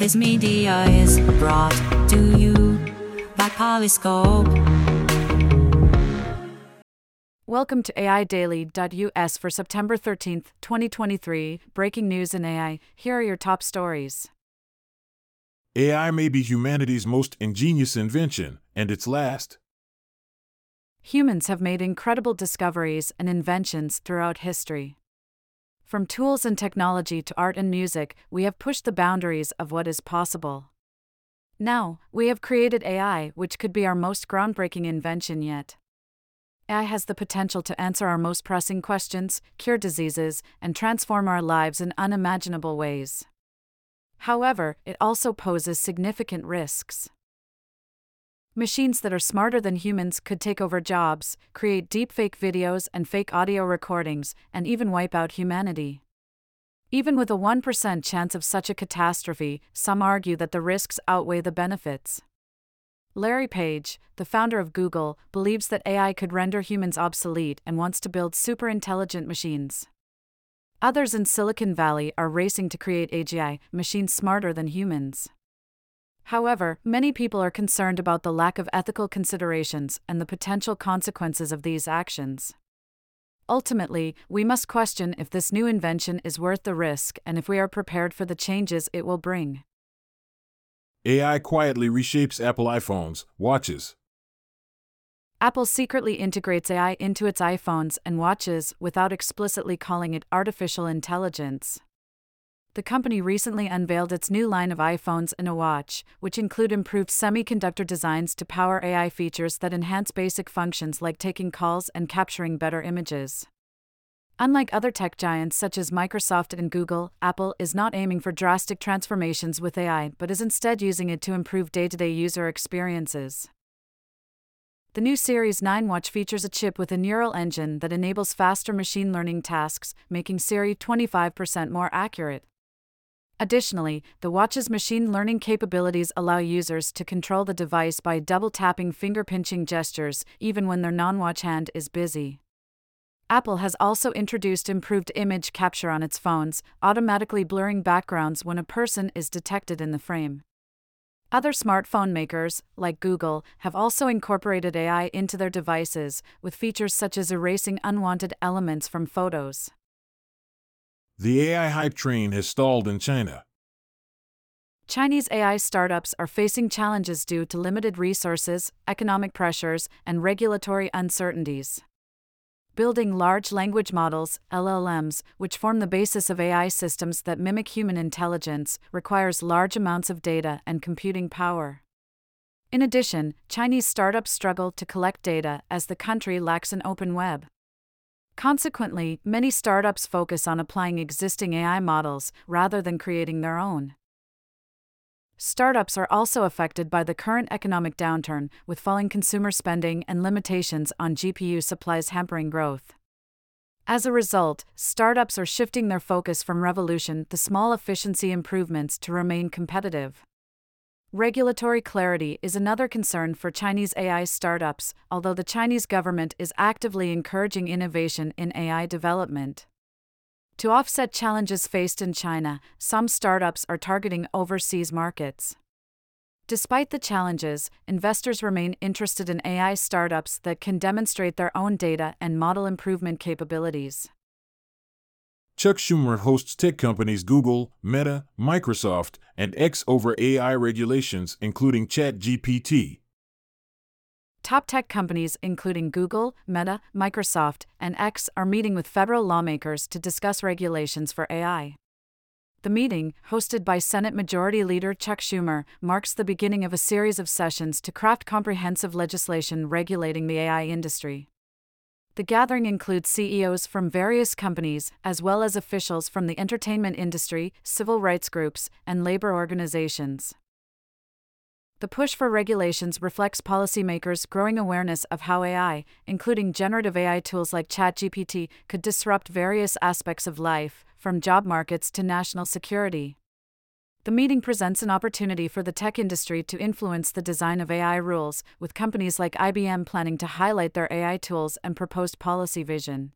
This media is brought to you by Polyscope. Welcome to AIDaily.us for September 13th, 2023. Breaking news in AI. Here are your top stories. AI may be humanity's most ingenious invention, and its last. Humans have made incredible discoveries and inventions throughout history. From tools and technology to art and music, we have pushed the boundaries of what is possible. Now, we have created AI, which could be our most groundbreaking invention yet. AI has the potential to answer our most pressing questions, cure diseases, and transform our lives in unimaginable ways. However, it also poses significant risks. Machines that are smarter than humans could take over jobs, create deepfake videos and fake audio recordings, and even wipe out humanity. Even with a 1% chance of such a catastrophe, some argue that the risks outweigh the benefits. Larry Page, the founder of Google, believes that AI could render humans obsolete and wants to build super intelligent machines. Others in Silicon Valley are racing to create AGI, machines smarter than humans. However, many people are concerned about the lack of ethical considerations and the potential consequences of these actions. Ultimately, we must question if this new invention is worth the risk and if we are prepared for the changes it will bring. AI quietly reshapes Apple iPhones, watches. Apple secretly integrates AI into its iPhones and watches without explicitly calling it artificial intelligence the company recently unveiled its new line of iPhones and a watch, which include improved semiconductor designs to power AI features that enhance basic functions like taking calls and capturing better images. Unlike other tech giants such as Microsoft and Google, Apple is not aiming for drastic transformations with AI but is instead using it to improve day to day user experiences. The new Series 9 watch features a chip with a neural engine that enables faster machine learning tasks, making Siri 25% more accurate. Additionally, the watch's machine learning capabilities allow users to control the device by double tapping finger pinching gestures, even when their non watch hand is busy. Apple has also introduced improved image capture on its phones, automatically blurring backgrounds when a person is detected in the frame. Other smartphone makers, like Google, have also incorporated AI into their devices, with features such as erasing unwanted elements from photos. The AI hype train has stalled in China. Chinese AI startups are facing challenges due to limited resources, economic pressures, and regulatory uncertainties. Building large language models, LLMs, which form the basis of AI systems that mimic human intelligence, requires large amounts of data and computing power. In addition, Chinese startups struggle to collect data as the country lacks an open web. Consequently, many startups focus on applying existing AI models rather than creating their own. Startups are also affected by the current economic downturn, with falling consumer spending and limitations on GPU supplies hampering growth. As a result, startups are shifting their focus from revolution to small efficiency improvements to remain competitive. Regulatory clarity is another concern for Chinese AI startups, although the Chinese government is actively encouraging innovation in AI development. To offset challenges faced in China, some startups are targeting overseas markets. Despite the challenges, investors remain interested in AI startups that can demonstrate their own data and model improvement capabilities. Chuck Schumer hosts tech companies Google, Meta, Microsoft, and X over AI regulations, including ChatGPT. Top tech companies, including Google, Meta, Microsoft, and X, are meeting with federal lawmakers to discuss regulations for AI. The meeting, hosted by Senate Majority Leader Chuck Schumer, marks the beginning of a series of sessions to craft comprehensive legislation regulating the AI industry. The gathering includes CEOs from various companies, as well as officials from the entertainment industry, civil rights groups, and labor organizations. The push for regulations reflects policymakers' growing awareness of how AI, including generative AI tools like ChatGPT, could disrupt various aspects of life, from job markets to national security. The meeting presents an opportunity for the tech industry to influence the design of AI rules, with companies like IBM planning to highlight their AI tools and proposed policy vision.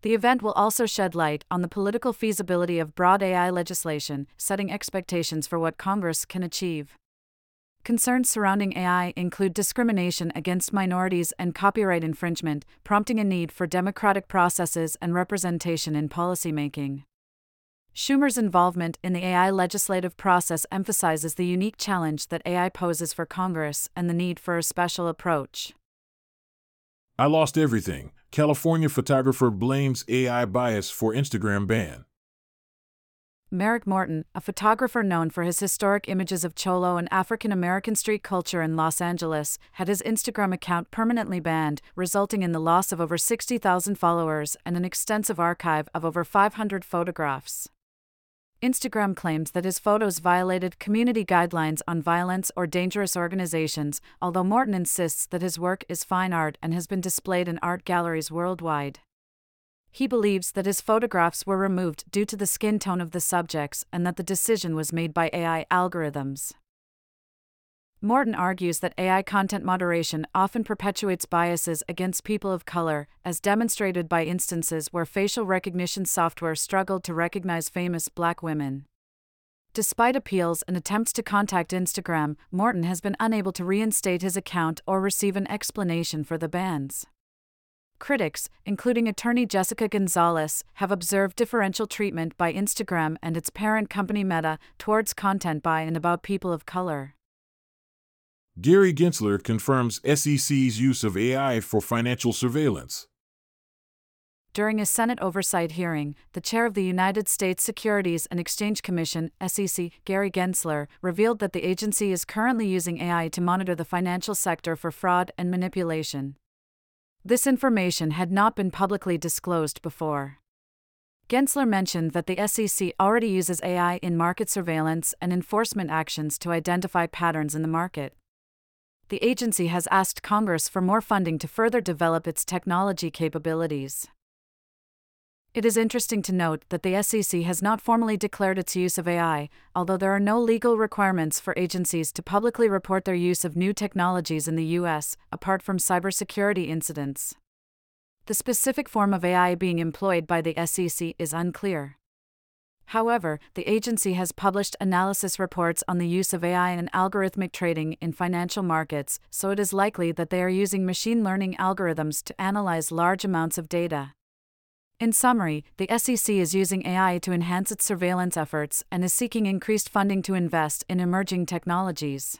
The event will also shed light on the political feasibility of broad AI legislation, setting expectations for what Congress can achieve. Concerns surrounding AI include discrimination against minorities and copyright infringement, prompting a need for democratic processes and representation in policymaking. Schumer's involvement in the AI legislative process emphasizes the unique challenge that AI poses for Congress and the need for a special approach. I lost everything. California photographer blames AI bias for Instagram ban. Merrick Morton, a photographer known for his historic images of Cholo and African American street culture in Los Angeles, had his Instagram account permanently banned, resulting in the loss of over 60,000 followers and an extensive archive of over 500 photographs. Instagram claims that his photos violated community guidelines on violence or dangerous organizations, although Morton insists that his work is fine art and has been displayed in art galleries worldwide. He believes that his photographs were removed due to the skin tone of the subjects and that the decision was made by AI algorithms. Morton argues that AI content moderation often perpetuates biases against people of color, as demonstrated by instances where facial recognition software struggled to recognize famous black women. Despite appeals and attempts to contact Instagram, Morton has been unable to reinstate his account or receive an explanation for the bans. Critics, including attorney Jessica Gonzalez, have observed differential treatment by Instagram and its parent company Meta towards content by and about people of color. Gary Gensler confirms SEC's use of AI for financial surveillance. During a Senate oversight hearing, the chair of the United States Securities and Exchange Commission, SEC, Gary Gensler, revealed that the agency is currently using AI to monitor the financial sector for fraud and manipulation. This information had not been publicly disclosed before. Gensler mentioned that the SEC already uses AI in market surveillance and enforcement actions to identify patterns in the market the agency has asked Congress for more funding to further develop its technology capabilities. It is interesting to note that the SEC has not formally declared its use of AI, although there are no legal requirements for agencies to publicly report their use of new technologies in the U.S., apart from cybersecurity incidents. The specific form of AI being employed by the SEC is unclear. However, the agency has published analysis reports on the use of AI and algorithmic trading in financial markets, so it is likely that they are using machine learning algorithms to analyze large amounts of data. In summary, the SEC is using AI to enhance its surveillance efforts and is seeking increased funding to invest in emerging technologies.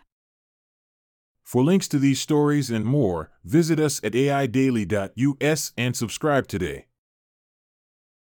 For links to these stories and more, visit us at aidaily.us and subscribe today.